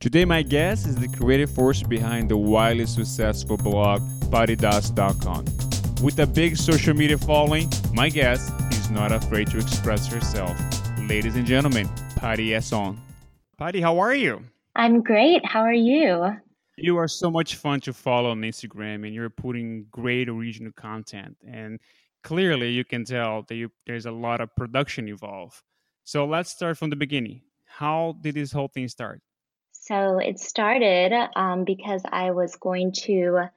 Today, my guest is the creative force behind the wildly successful blog PariDust.com. With a big social media following, my guest is not afraid to express herself. Ladies and gentlemen, Pari Ehsan. Pari, how are you? I'm great. How are you? You are so much fun to follow on Instagram, and you're putting great original content. And clearly, you can tell that you, there's a lot of production involved. So let's start from the beginning. How did this whole thing start? So it started um, because I was going to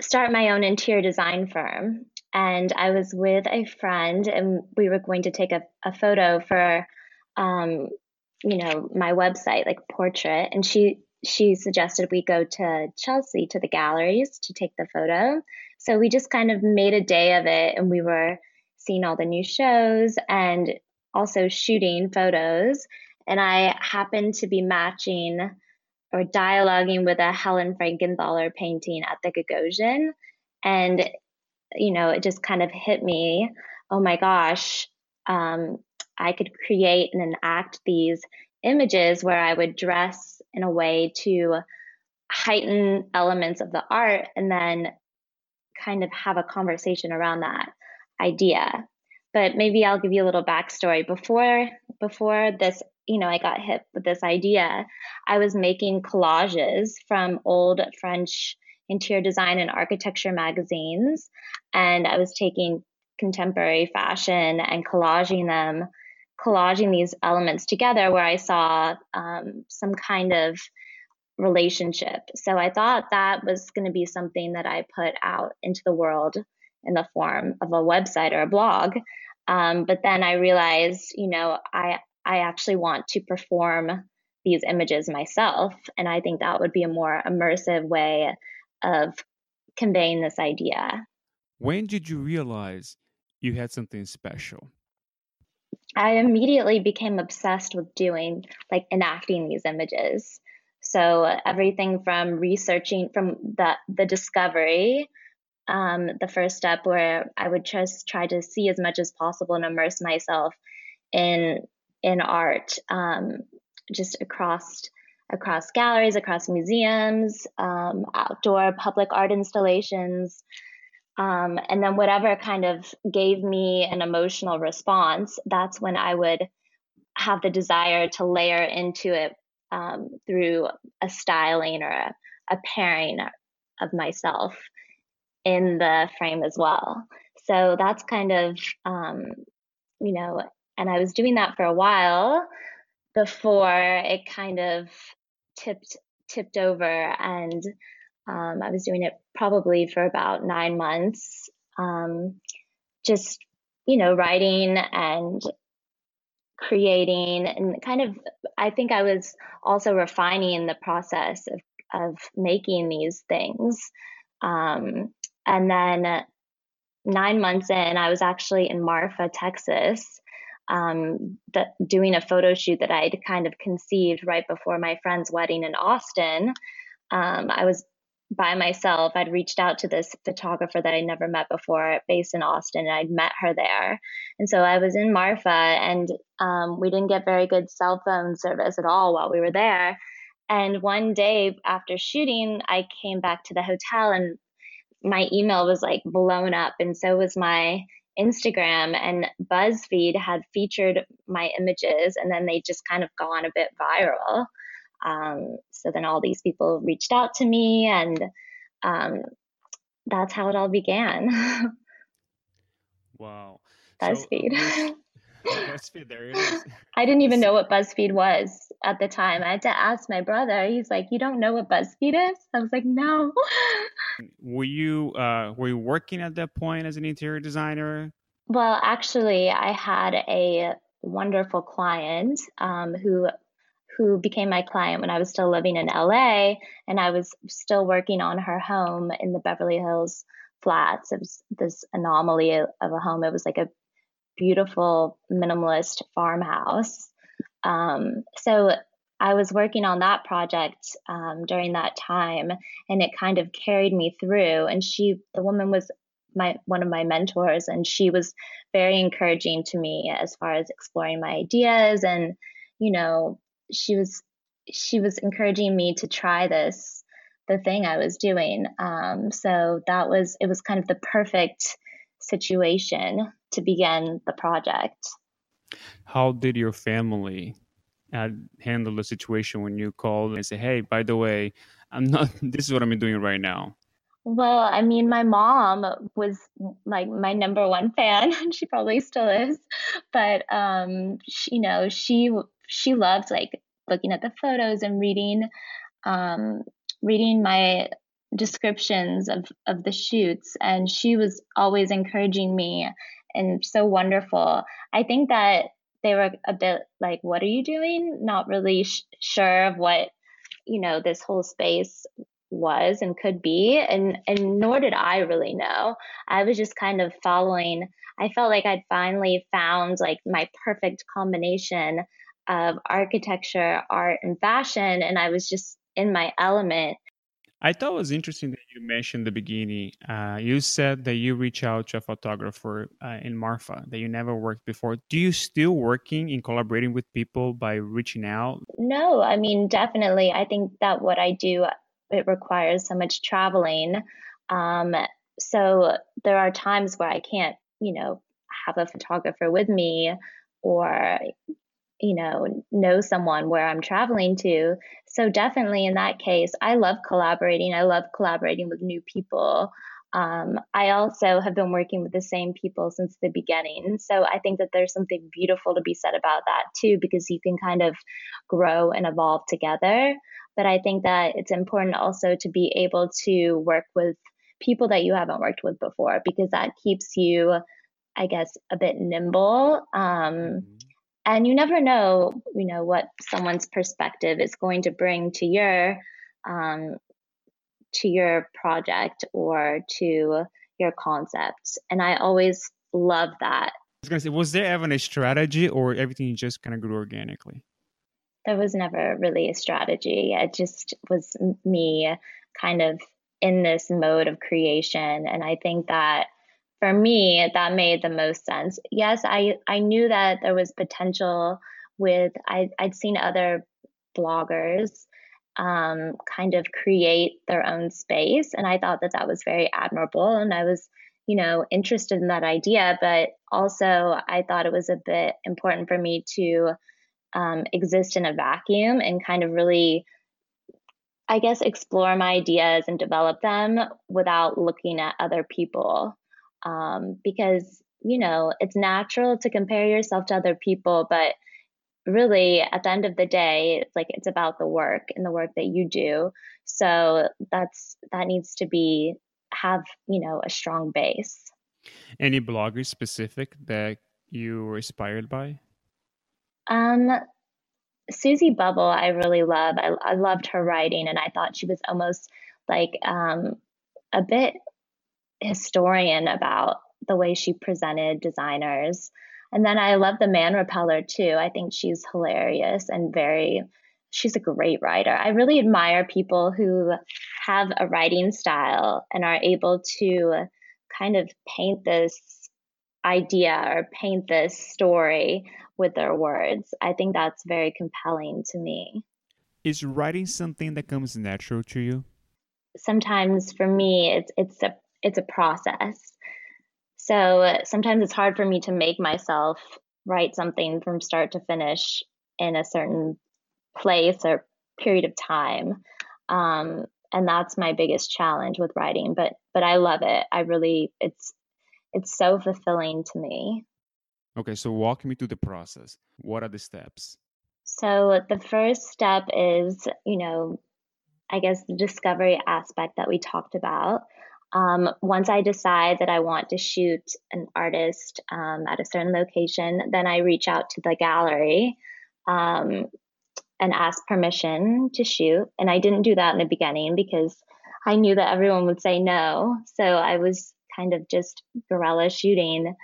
start my own interior design firm. And I was with a friend, and we were going to take a, a photo for, um, you know, my website, like portrait. And she she suggested we go to Chelsea to the galleries to take the photo. So we just kind of made a day of it, and we were seeing all the new shows and also shooting photos and I happened to be matching or dialoguing with a Helen Frankenthaler painting at the Gagosian. And, you know, it just kind of hit me oh my gosh, um, I could create and enact these images where I would dress in a way to heighten elements of the art and then kind of have a conversation around that idea. But maybe I'll give you a little backstory. Before before this you know, I got hit with this idea. I was making collages from old French interior design and architecture magazines, and I was taking contemporary fashion and collaging them, collaging these elements together where I saw um, some kind of relationship. So I thought that was going to be something that I put out into the world in the form of a website or a blog. Um, but then I realized, you know, I I actually want to perform these images myself. And I think that would be a more immersive way of conveying this idea. When did you realize you had something special? I immediately became obsessed with doing, like, enacting these images. So everything from researching from the the discovery, um, the first step where I would just try to see as much as possible and immerse myself in in art, um, just across across galleries, across museums, um, outdoor public art installations. Um, and then whatever kind of gave me an emotional response, that's when I would have the desire to layer into it um, through a styling or a, a pairing of myself in the frame as well. So that's kind of, um, you know, and I was doing that for a while before it kind of tipped tipped over. And um, I was doing it probably for about nine months, um, just you know writing and creating and kind of I think I was also refining the process of of making these things, um, and then nine months in, I was actually in Marfa, Texas, um, that doing a photo shoot that I'd kind of conceived right before my friend's wedding in Austin. Um, I was by myself. I'd reached out to this photographer that I'd never met before, based in Austin, and I'd met her there. And so I was in Marfa, and um, we didn't get very good cell phone service at all while we were there. And one day after shooting, I came back to the hotel, and my email was like blown up, and so was my Instagram and BuzzFeed had featured my images and then they just kind of gone a bit viral. Um, so then all these people reached out to me and um, that's how it all began. wow. BuzzFeed. So, BuzzFeed, there it is. I didn't even know what BuzzFeed was at the time. I had to ask my brother. He's like, "You don't know what BuzzFeed is?" I was like, "No." Were you uh, were you working at that point as an interior designer? Well, actually, I had a wonderful client um, who who became my client when I was still living in LA, and I was still working on her home in the Beverly Hills flats. It was this anomaly of a home. It was like a beautiful minimalist farmhouse. Um, so I was working on that project um, during that time, and it kind of carried me through. And she, the woman, was my one of my mentors, and she was very encouraging to me as far as exploring my ideas. And you know, she was she was encouraging me to try this the thing I was doing. Um, so that was it was kind of the perfect situation to begin the project. How did your family uh, handle the situation when you called and say, "Hey, by the way, I'm not. This is what I'm doing right now." Well, I mean, my mom was like my number one fan. And she probably still is, but um, she, you know, she she loved like looking at the photos and reading um, reading my descriptions of of the shoots, and she was always encouraging me and so wonderful. I think that they were a bit like, "What are you doing?" Not really sh- sure of what you know this whole space was and could be and and nor did I really know. I was just kind of following I felt like I'd finally found like my perfect combination of architecture, art and fashion and I was just in my element I thought it was interesting that you mentioned the beginning. Uh, you said that you reach out to a photographer uh, in Marfa that you never worked before. Do you still working in collaborating with people by reaching out? No, I mean definitely. I think that what I do it requires so much traveling. Um, so there are times where I can't, you know, have a photographer with me or you know, know someone where I'm traveling to. So definitely in that case, I love collaborating. I love collaborating with new people. Um, I also have been working with the same people since the beginning. So I think that there's something beautiful to be said about that too, because you can kind of grow and evolve together. But I think that it's important also to be able to work with people that you haven't worked with before, because that keeps you, I guess, a bit nimble. Um, mm-hmm and you never know you know what someone's perspective is going to bring to your um, to your project or to your concepts and i always love that I was gonna say, was there ever a strategy or everything just kind of grew organically? There was never really a strategy. It just was me kind of in this mode of creation. And I think that for me, that made the most sense. Yes, I, I knew that there was potential with, I, I'd seen other bloggers um, kind of create their own space. And I thought that that was very admirable. And I was, you know, interested in that idea. But also, I thought it was a bit important for me to um, exist in a vacuum and kind of really I guess, explore my ideas and develop them without looking at other people um, because you know it's natural to compare yourself to other people but really at the end of the day it's like it's about the work and the work that you do. So that's that needs to be have you know a strong base. Any bloggers specific that you were inspired by? Um susie bubble i really love. I, I loved her writing and i thought she was almost like um a bit historian about the way she presented designers. And then I love the man repeller too. I think she's hilarious and very she's a great writer. I really admire people who have a writing style and are able to kind of paint this idea or paint this story with their words. I think that's very compelling to me. Is writing something that comes natural to you? Sometimes for me it's it's a it's a process. So sometimes it's hard for me to make myself write something from start to finish in a certain place or period of time. Um, and that's my biggest challenge with writing, but but I love it. I really it's it's so fulfilling to me. Okay, so walk me through the process. What are the steps? So the first step is, you know, I guess the discovery aspect that we talked about. Um, once I decide that I want to shoot an artist um, at a certain location, then I reach out to the gallery um, and ask permission to shoot. And I didn't do that in the beginning because I knew that everyone would say no. So I was kind of just guerrilla shooting.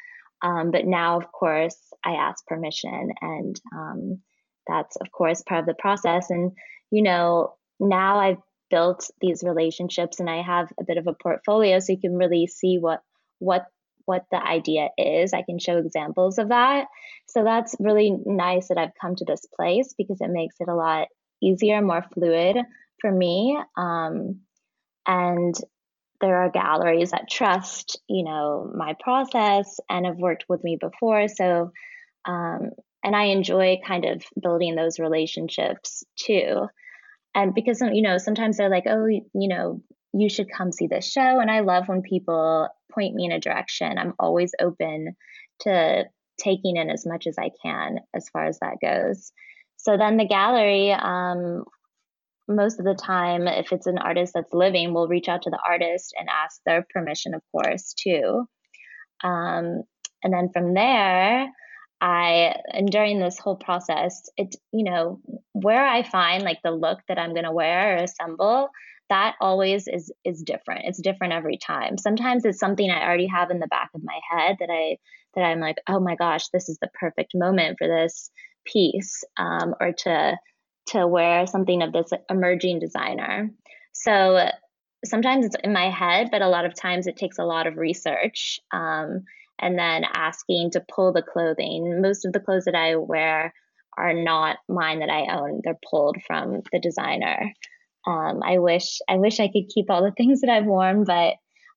Um, but now, of course, I ask permission, and um, that's, of course, part of the process. And, you know, now I've built these relationships and I have a bit of a portfolio so you can really see what what what the idea is. I can show examples of that. So that's really nice that I've come to this place because it makes it a lot easier, more fluid for me. Um, and there are galleries that trust, you know, my process and have worked with me before. So, um, and I enjoy kind of building those relationships too. And because, you know, sometimes they're like, oh, you know, you should come see this show. And I love when people point me in a direction. I'm always open to taking in as much as I can as far as that goes. So then the gallery, um, most of the time, if it's an artist that's living, we'll reach out to the artist and ask their permission, of course, too. Um, and then from there, I and during this whole process, it you know where I find like the look that I'm gonna wear or assemble, that always is is different. It's different every time. Sometimes it's something I already have in the back of my head that I that I'm like, oh my gosh, this is the perfect moment for this piece, um, or to to wear something of this emerging designer. So sometimes it's in my head, but a lot of times it takes a lot of research um, and then asking to pull the clothing. Most of the clothes that I wear are not mine that I own; they're pulled from the designer. Um, I wish I wish I could keep all the things that I've worn, but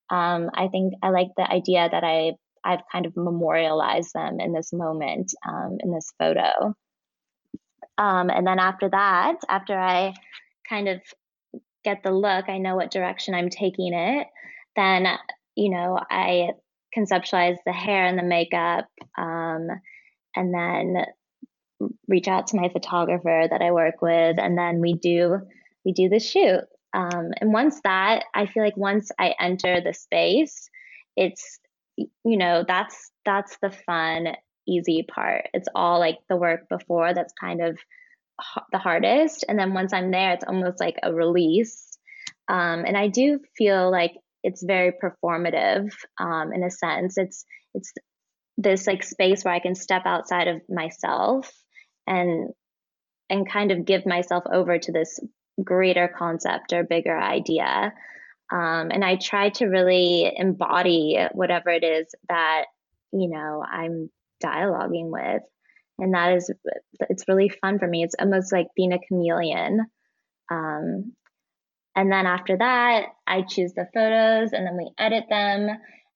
um, I think I like the idea that I I've kind of memorialized them in this moment um, in this photo. Um, and then after that, after I kind of get the look, I know what direction I'm taking it. Then you know I conceptualize the hair and the makeup, um, and then reach out to my photographer that I work with, and then we do we do the shoot. Um, and once that, I feel like once I enter the space, it's you know that's that's the fun easy part. It's all like the work before that's kind of the hardest, and then once I'm there, it's almost like a release. Um, and I do feel like it's very performative um, in a sense. It's it's this like space where I can step outside of myself and and kind of give myself over to this greater concept or bigger idea. Um, and I try to really embody whatever it is that, you know, I'm dialoguing with. And that is, it's really fun for me. It's almost like being a chameleon. Um, and then after that, I choose the photos and then we edit them.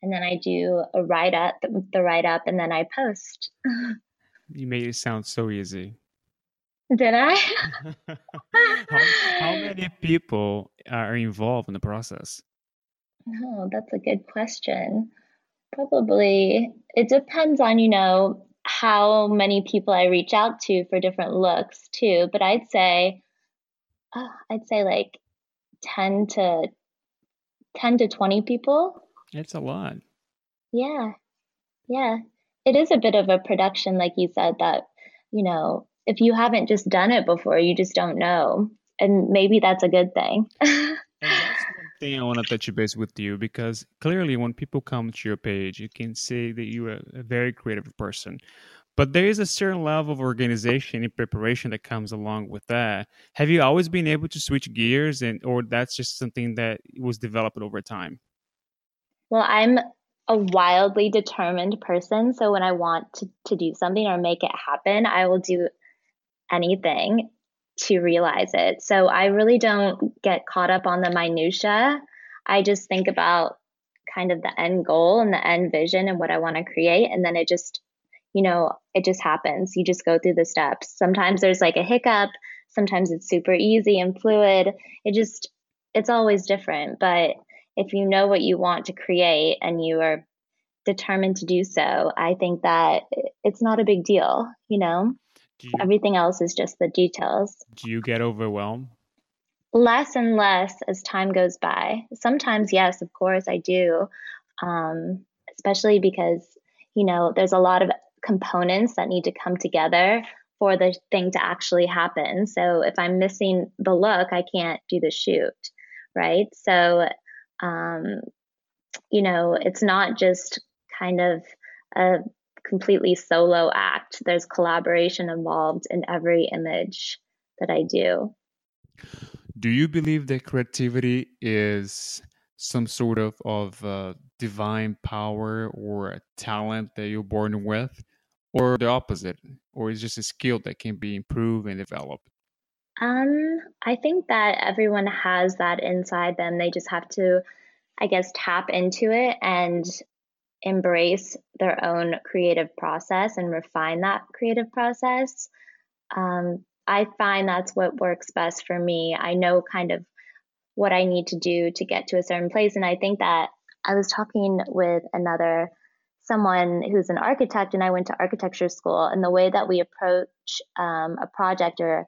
And then I do a write up, the write up, and then I post. you made it sound so easy. Did I? how, how, many people are involved in the process? Oh, that's a good question. Probably, it depends on, you know, how many people I reach out to for different looks too. But I'd say, oh, I'd say like 10 to 10 to 20 people. It's a lot. Yeah. Yeah. It is a bit of a production, like you said, that, you know, if you haven't just done it before, you just don't know. And maybe that's a good thing. one thing I want to touch base with you because clearly, when people come to your page, you can see that you're a very creative person. But there is a certain level of organization and preparation that comes along with that. Have you always been able to switch gears, and or that's just something that was developed over time? Well, I'm a wildly determined person. So when I want to, to do something or make it happen, I will do anything to realize it. So I really don't get caught up on the minutia. I just think about kind of the end goal and the end vision and what I want to create and then it just you know, it just happens. You just go through the steps. Sometimes there's like a hiccup, sometimes it's super easy and fluid. It just it's always different, but if you know what you want to create and you are determined to do so, I think that it's not a big deal, you know? you, Everything else is just the details. Do you get overwhelmed? Less and less as time goes by. Sometimes, yes, of course, I do. Um, especially because, you know, there's a lot of components that need to come together for the thing to actually happen. So if I'm missing the look, I can't do the shoot, right? So, um, you know, it's not just kind of a completely solo act. There's collaboration involved in every image that I do. Do you believe that creativity is some sort of of uh, divine power or talent that you're born with, or the opposite, or is just a skill that can be improved and developed? Um, I think that everyone has that inside them. They just have to, I guess, tap into it and embrace their own creative process and refine that creative process. Um, I find that's what works best for me. I know kind of what I need to do to get to a certain place. And I think that I was talking with another someone who's an architect, and I went to architecture school. And the way that we approach um, a project or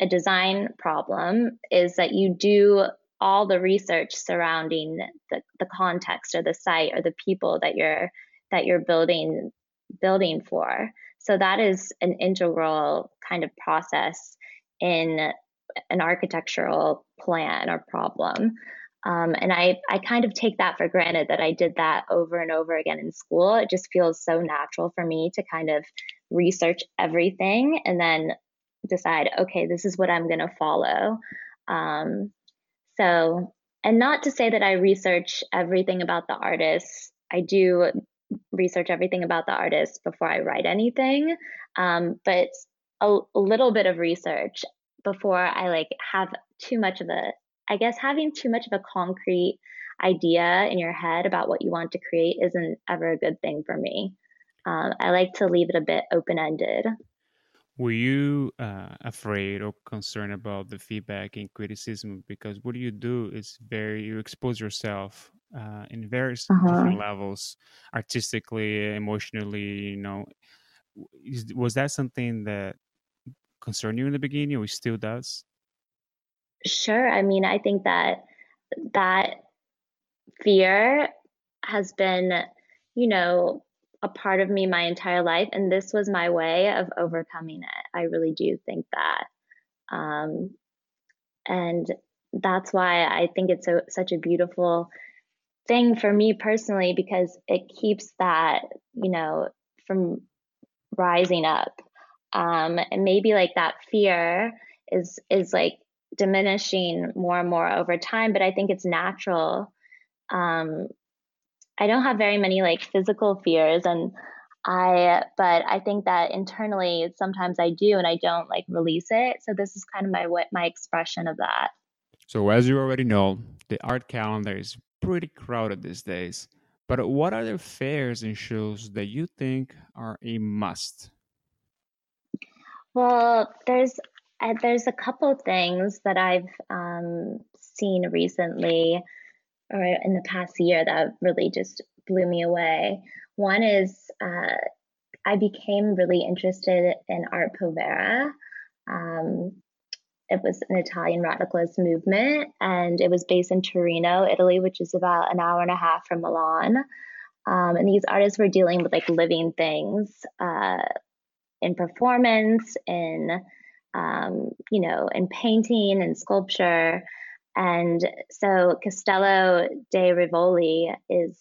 a design problem is that you do all the research surrounding the, the context or the site or the people that you're that you're building building for. So that is an integral kind of process in an architectural plan or problem. Um, and I, I kind of take that for granted that I did that over and over again in school. It just feels so natural for me to kind of research everything and then decide, okay, this is what I'm going to follow. Um, so, and not to say that I research everything about the artist. I do research everything about the artist before I write anything, um, but a, a little bit of research before I like have too much of a I guess having too much of a concrete idea in your head about what you want to create isn't ever a good thing for me. Um, I like to leave it a bit open ended. Were you uh, afraid or concerned about the feedback and criticism? Because what you do is very, you expose yourself uh, in various uh-huh. different levels, artistically, emotionally, you know. Is, was that something that concerned you in the beginning or still does? Sure. I mean, I think that that fear has been, you know, a part of me my entire life. And this was my way of overcoming it. I really do think that. Um, and that's why I think it's a, such a beautiful thing for me personally because it keeps that, you know, from rising up. Um, and maybe like that fear is is like diminishing more and more over time, but I think it's natural. Um, I don't have very many like physical fears and I but I think that internally sometimes I do and I don't like release it. So this is kind of my what my expression of that. So as you already know, the art calendar is pretty crowded these days. But what are the fairs and shows that you think are a must? Well, there's there's a couple things that I've um, seen recently or in the past year that really just blew me away. One is uh, I became really interested in Art Povera. Um, it was an Italian radicalist movement, and it was based in Torino, Italy, which is about an hour and a half from Milan. Um, and these artists were dealing with like living things uh, in performance, in um, you know, in painting and sculpture. And so Castello di Rivoli is,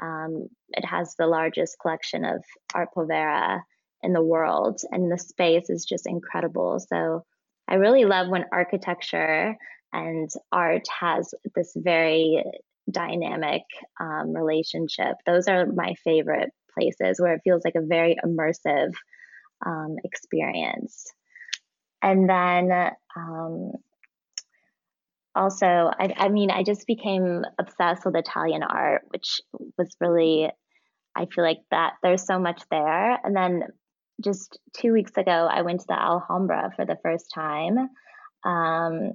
um, it has the largest collection of art povera in the world, and the space is just incredible. So I really love when architecture and art has this very dynamic um, relationship. Those are my favorite places where it feels like a very immersive um, experience. And then um, also, I, I mean, I just became obsessed with Italian art, which was really, I feel like that there's so much there. And then just two weeks ago, I went to the Alhambra for the first time um,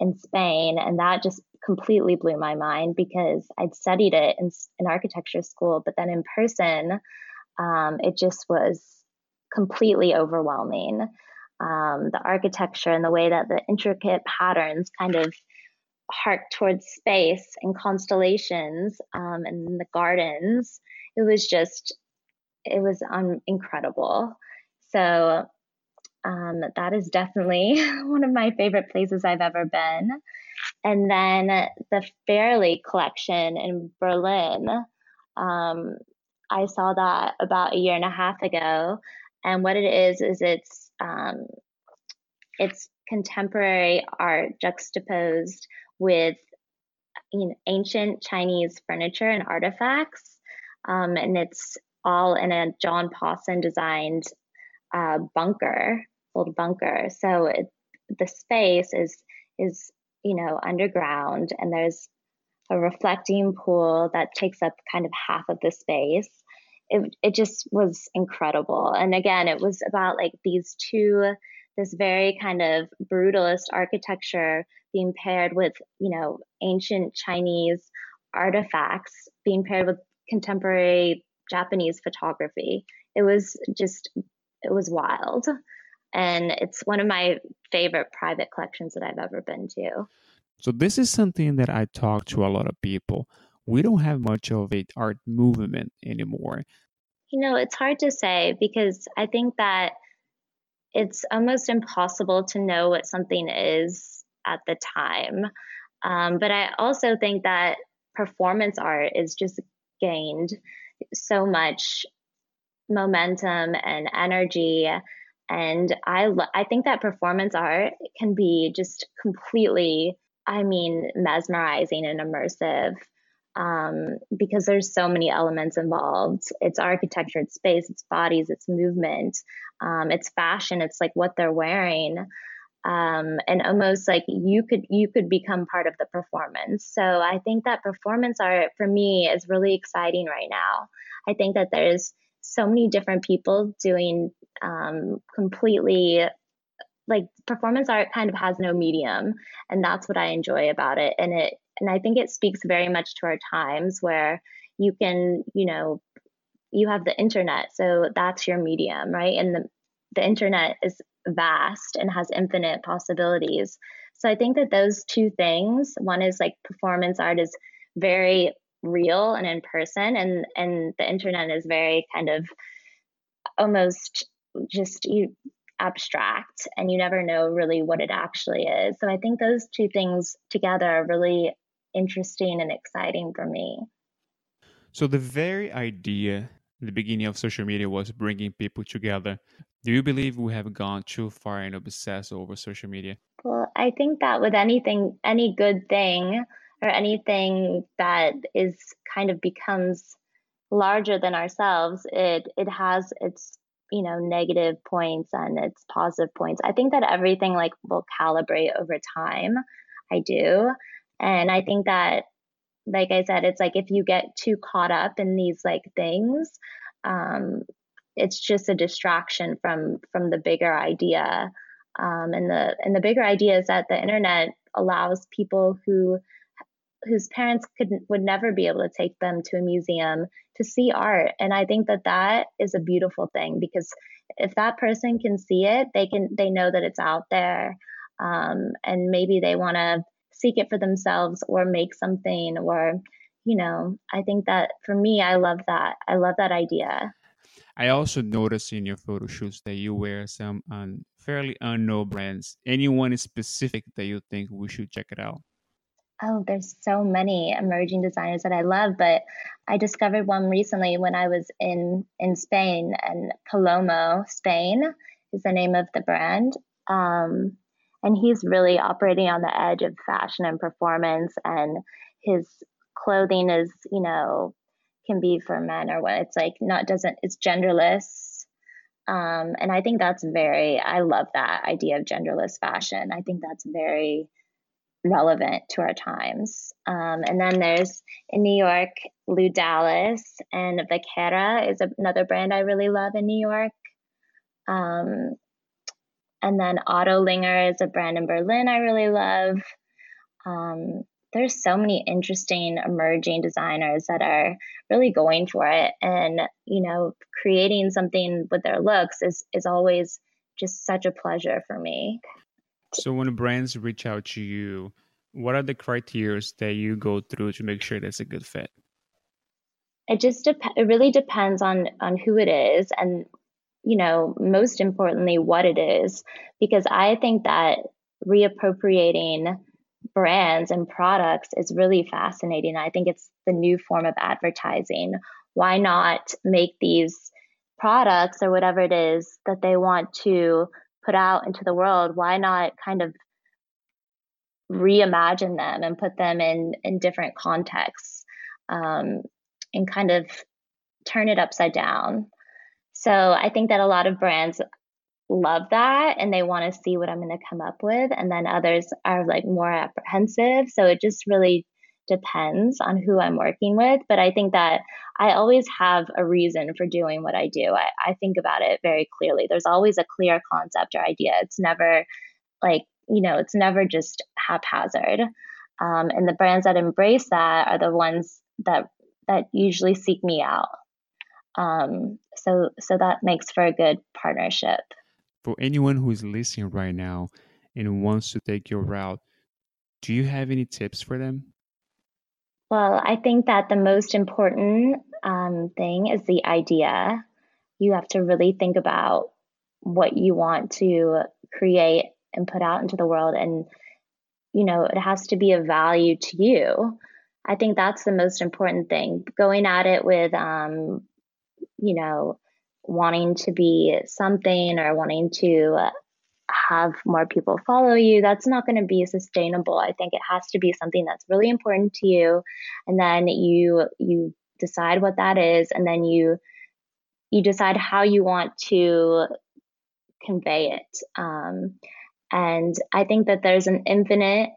in Spain, and that just completely blew my mind because I'd studied it in, in architecture school, but then in person, um, it just was completely overwhelming um, the architecture and the way that the intricate patterns kind of hark towards space and constellations um, and the gardens. It was just, it was um, incredible. So um, that is definitely one of my favorite places I've ever been. And then the Feuerle collection in Berlin. Um, I saw that about a year and a half ago. And what it is, is it's um, it's contemporary art juxtaposed with you know, ancient Chinese furniture and artifacts. Um, and it's all in a John Pawson designed uh, bunker, old bunker. So it, the space is is you know underground and there's a reflecting pool that takes up kind of half of the space it, it just was incredible and again it was about like these two this very kind of brutalist architecture being paired with you know ancient chinese artifacts being paired with contemporary japanese photography it was just it was wild and it's one of my favorite private collections that I've ever been to. So this is something that I talk to a lot of people. We don't have much of a art movement anymore. You know, it's hard to say because I think that it's almost impossible to know what something is at the time. Um, but I also think that performance art is just gained so much momentum and energy and I I think that performance art can be just completely I mean mesmerizing and immersive um, because there's so many elements involved. It's architecture, it's space, it's bodies, it's movement, um, it's fashion, it's like what they're wearing. Um, and almost like you could you could become part of the performance. So I think that performance art for me is really exciting right now. I think that there's so many different people doing um, completely like performance art kind of has no medium and that's what i enjoy about it and it and i think it speaks very much to our times where you can you know you have the internet so that's your medium right? And the the internet is vast and has infinite possibilities. So i think that those two things one is like performance art is very real and in person and and the internet is very kind of almost just you abstract and you never know really what it actually is. So i think those two things together are really interesting and exciting for me so the very idea the beginning of social media was bringing people together do you believe we have gone too far and obsessed over social media well i think that with anything any good thing or anything that is kind of becomes larger than ourselves, it it has its you know negative points and its positive points. I think that everything like will calibrate over time. I do, and I think that like I said, it's like if you get too caught up in these like things, um, it's just a distraction from from the bigger idea. Um, and the and the bigger idea is that the internet allows people who whose parents could would never be able to take them to a museum to see art and i think that that is a beautiful thing because if that person can see it they can they know that it's out there um, and maybe they want to seek it for themselves or make something or you know i think that for me i love that. I love that idea. I also noticed in your photo shoots that you wear some um, fairly unknown brands. Anyone specific that you think we should check it out? Oh, there's so many emerging designers that I love, but I discovered one recently when I was in in Spain, and Palomo Spain is the name of the brand. Um, and he's really operating on the edge of fashion and performance, and his clothing is, you know, can be for men or what. It's like not doesn't it's genderless. Um, and I think that's very I love that idea of genderless fashion. I think that's very relevant to our times. Um, and then there's in New York, Lou Dallas and Vaquera is another brand I really love in New York. Um, and then Ottolinger is a brand in Berlin I really love. Um, there's so many interesting emerging designers that are really going for it and you know creating something with their looks is is always just such a pleasure for me so when brands reach out to you, what are the criteria that you go through to make sure that's a good fit? It just dep- it really depends on on who it is and you know, most importantly what it is because I think that reappropriating brands and products is really fascinating. I think it's the new form of advertising. Why not make these products or whatever it is that they want to put out into the world, why not kind of reimagine them and put them in in different contexts um, and kind of turn it upside down. So I think that a lot of brands love that and they want to see what I'm going to come up with. And then others are like more apprehensive. So it just really depends on who I'm working with. But I think that I always have a reason for doing what I do. I, I think about it very clearly. There's always a clear concept or idea. It's never like, you know, it's never just haphazard. Um, and the brands that embrace that are the ones that that usually seek me out. Um, so so that makes for a good partnership. For anyone who is listening right now and wants to take your route, do you have any tips for them? Well, I think that the most important um, thing is the idea. You have to really think about what you want to create and put out into the world. And, you know, it has to be of value to you. I think that's the most important thing. Going at it with, um, you know, wanting to be something or wanting to have more people follow you, that's not going to be sustainable. I think it has to be something that's really important to you, and then you you decide what that is, and then you you decide how you want to convey it. Um, and I think that there's an infinite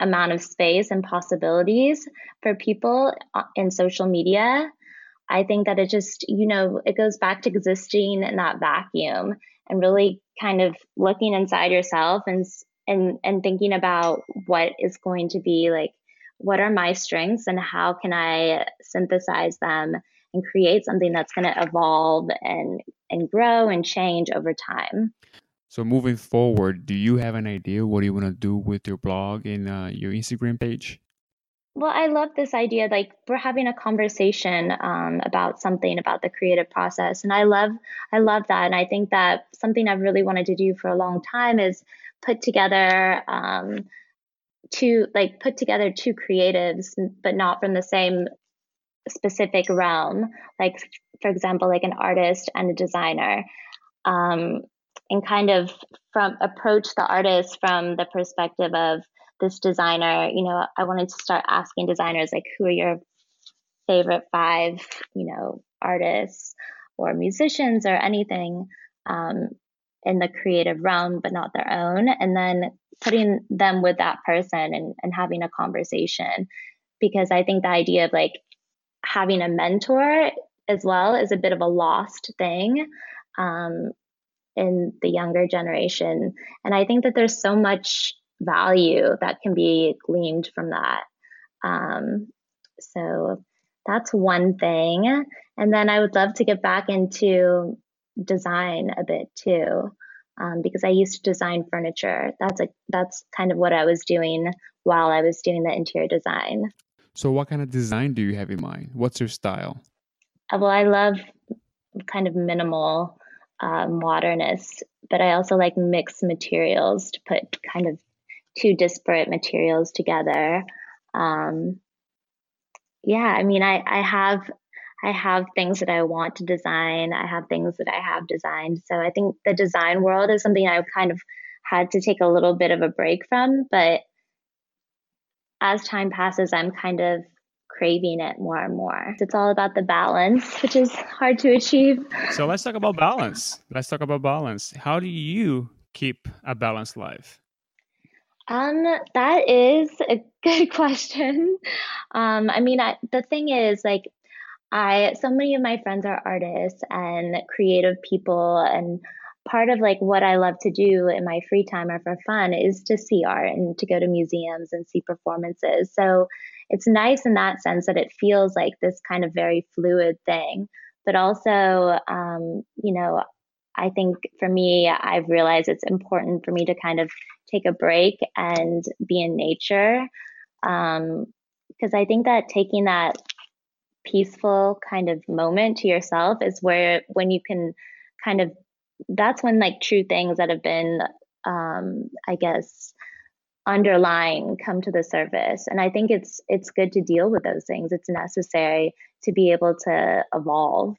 amount of space and possibilities for people uh, in social media. I think that it just, you know, it goes back to existing in that vacuum and really kind of looking inside yourself and and and thinking about what is going to be like what are my strengths and how can I synthesize them and create something that's going to evolve and and grow and change over time. So moving forward, do you have an idea what you want to do with your blog and uh, your Instagram page? Well, I love this idea. Like we're having a conversation um, about something about the creative process, and I love, I love that. And I think that something I've really wanted to do for a long time is put together um, two, like put together two creatives, but not from the same specific realm. Like for example, like an artist and a designer, um, and kind of from approach the artist from the perspective of this designer, you know, I wanted to start asking designers like, who are your favorite five, you know, artists or musicians or anything um, in the creative realm, but not their own, and then putting them with that person and, and having a conversation. Because I think the idea of like having a mentor as well is a bit of a lost thing. Um, in the younger generation. And I think that there's so much value that can be gleaned from that. Um, so that's one thing. And then I would love to get back into design a bit too, um, because I used to design furniture. That's a that's kind of what I was doing while I was doing the interior design. So, what kind of design do you have in mind? What's your style? Uh, well, I love kind of minimal uh, modernist, but I also like mixed materials to put kind of two disparate materials together. Um, yeah, I mean, I, I have I have things that I want to design. I have things that I have designed. So I think the design world is something I've kind of had to take a little bit of a break from. But as time passes, I'm kind of craving it more and more. It's all about the balance, which is hard to achieve. So let's talk about balance. Let's talk about balance. How do you keep a balanced life? Um, that is a good question. Um, I mean, I, the thing is, like, I so many of my friends are artists and creative people, and part of like what I love to do in my free time or for fun is to see art and to go to museums and see performances. So it's nice in that sense that it feels like this kind of very fluid thing, but also, um, you know, I think for me, I've realized it's important for me to kind of take a break and be in nature. Um, because I think that taking that peaceful kind of moment to yourself is where when you can kind of that's when like true things that have been um, I guess underlying come to the surface and i think it's it's good to deal with those things it's necessary to be able to evolve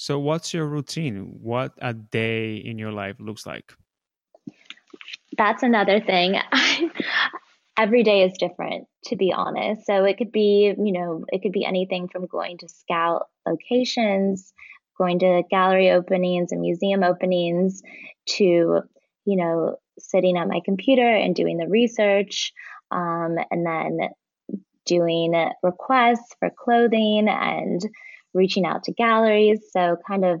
so what's your routine what a day in your life looks like that's another thing. Every day is different, to be honest. So it could be, you know, it could be anything from going to scout locations, going to gallery openings and museum openings to, you know, sitting at my computer and doing the research um, and then doing requests for clothing and reaching out to galleries. So, kind of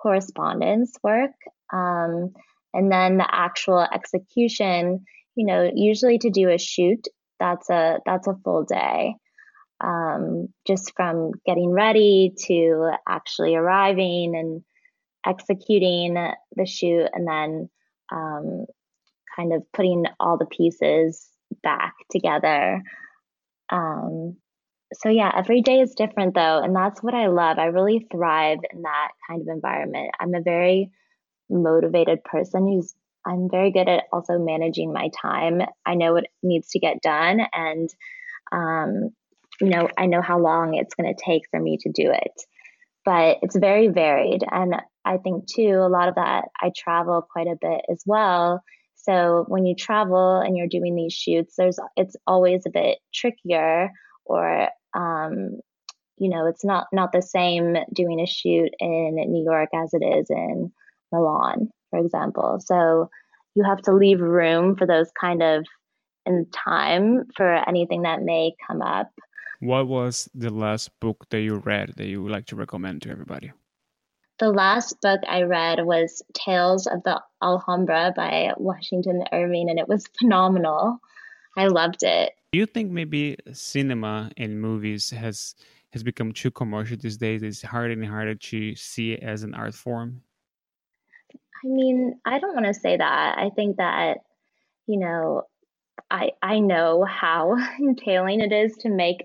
correspondence work. Um, and then the actual execution, you know, usually to do a shoot, that's a that's a full day. Um, just from getting ready to actually arriving and executing the shoot and then um, kind of putting all the pieces back together. Um, so yeah, every day is different though, and that's what I love. I really thrive in that kind of environment. I'm a very motivated person who's I'm very good at also managing my time. I know what needs to get done and um, you know, I know how long it's going to take for me to do it. But it's very varied and I think too a lot of that I travel quite a bit as well. So when you travel and you're doing these shoots, there's it's always a bit trickier or um, you know, it's not not the same doing a shoot in New York as it is in Milan, for example. So you have to leave room for those kind of in time for anything that may come up. What was the last book that you read that you would like to recommend to everybody? The last book I read was Tales of the Alhambra by Washington Irving, and it was phenomenal. I loved it. Do you think maybe cinema and movies has has become too commercial these days? It's harder and harder to see it as an art form. I mean, I don't want to say that. I think that you know, I I know how entailing it is to make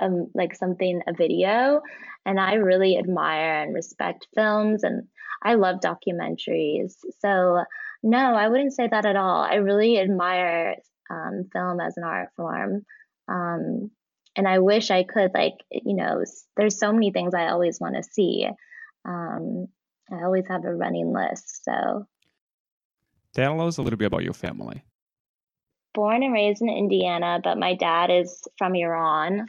um like something a video, and I really admire and respect films, and I love documentaries. So no, I wouldn't say that at all. I really admire um, film as an art form. Um, and I wish I could, like, you know, there's so many things I always want to see. Um, I always have a running list. So, tell us a little bit about your family. Born and raised in Indiana, but my dad is from Iran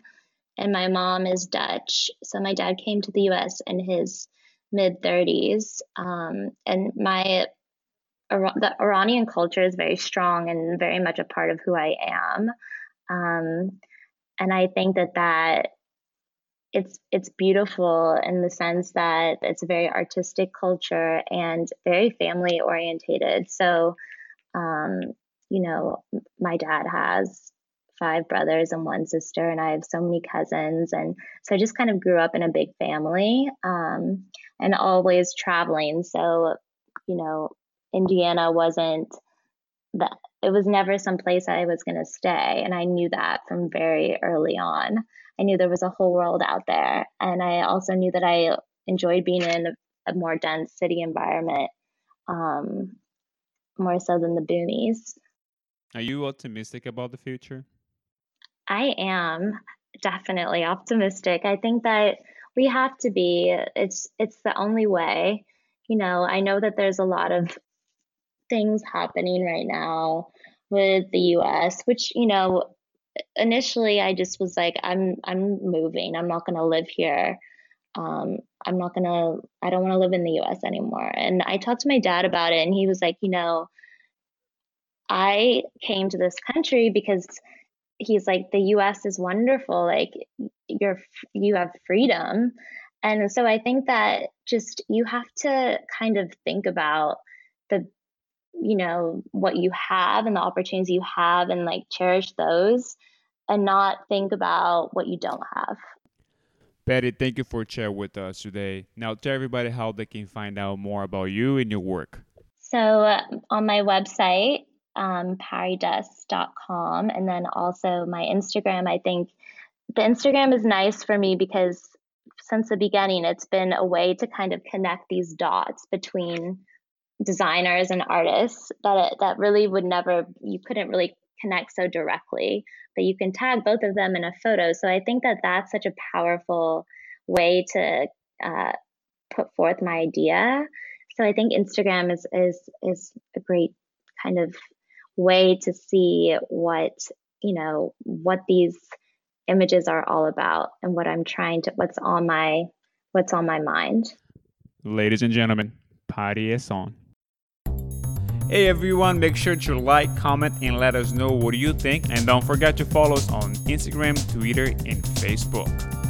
and my mom is Dutch. So, my dad came to the US in his mid 30s. Um, and my the Iranian culture is very strong and very much a part of who I am. Um, and I think that that it's it's beautiful in the sense that it's a very artistic culture and very family orientated. So, um, you know, my dad has five brothers and one sister, and I have so many cousins, and so I just kind of grew up in a big family um, and always traveling. So, you know, Indiana wasn't that it was never some place I was going to stay. And I knew that from very early on. I knew there was a whole world out there. And I also knew that I enjoyed being in a, a more dense city environment, um, more so than the boonies. Are you optimistic about the future? I am definitely optimistic. I think that we have to be. It's it's the only way. You know, I know that there's a lot of things happening right now with the US, which, you know, initially I just was like, I'm I'm moving. I'm not gonna live here. Um, I'm not gonna I don't wanna live in the US anymore. And I talked to my dad about it and he was like, you know, I came to this country because he's like the US is wonderful. Like you're you have freedom. And so I think that just you have to kind of think about the you know what you have and the opportunities you have and like cherish those and not think about what you don't have Pari, thank you for sharing with us today. Now, tell everybody how they can find out more about you and your work. So, uh, on my website, um, paridust.com, and then also my Instagram, I think the Instagram is nice for me because since the beginning, it's been a way to kind of connect these dots between designers and artists that that really would never you couldn't really connect so directly but you can tag both of them in a photo. So i think that that's such a powerful way to uh, put forth my idea. So i think instagram is is is a great kind of way to see what you know what these images are all about and what i'm trying to what's on my what's on my mind. Ladies and gentlemen, Pari Ehsan. Hey everyone, make sure to like, comment, and let us know what you think. And don't forget to follow us on Instagram, Twitter, and Facebook.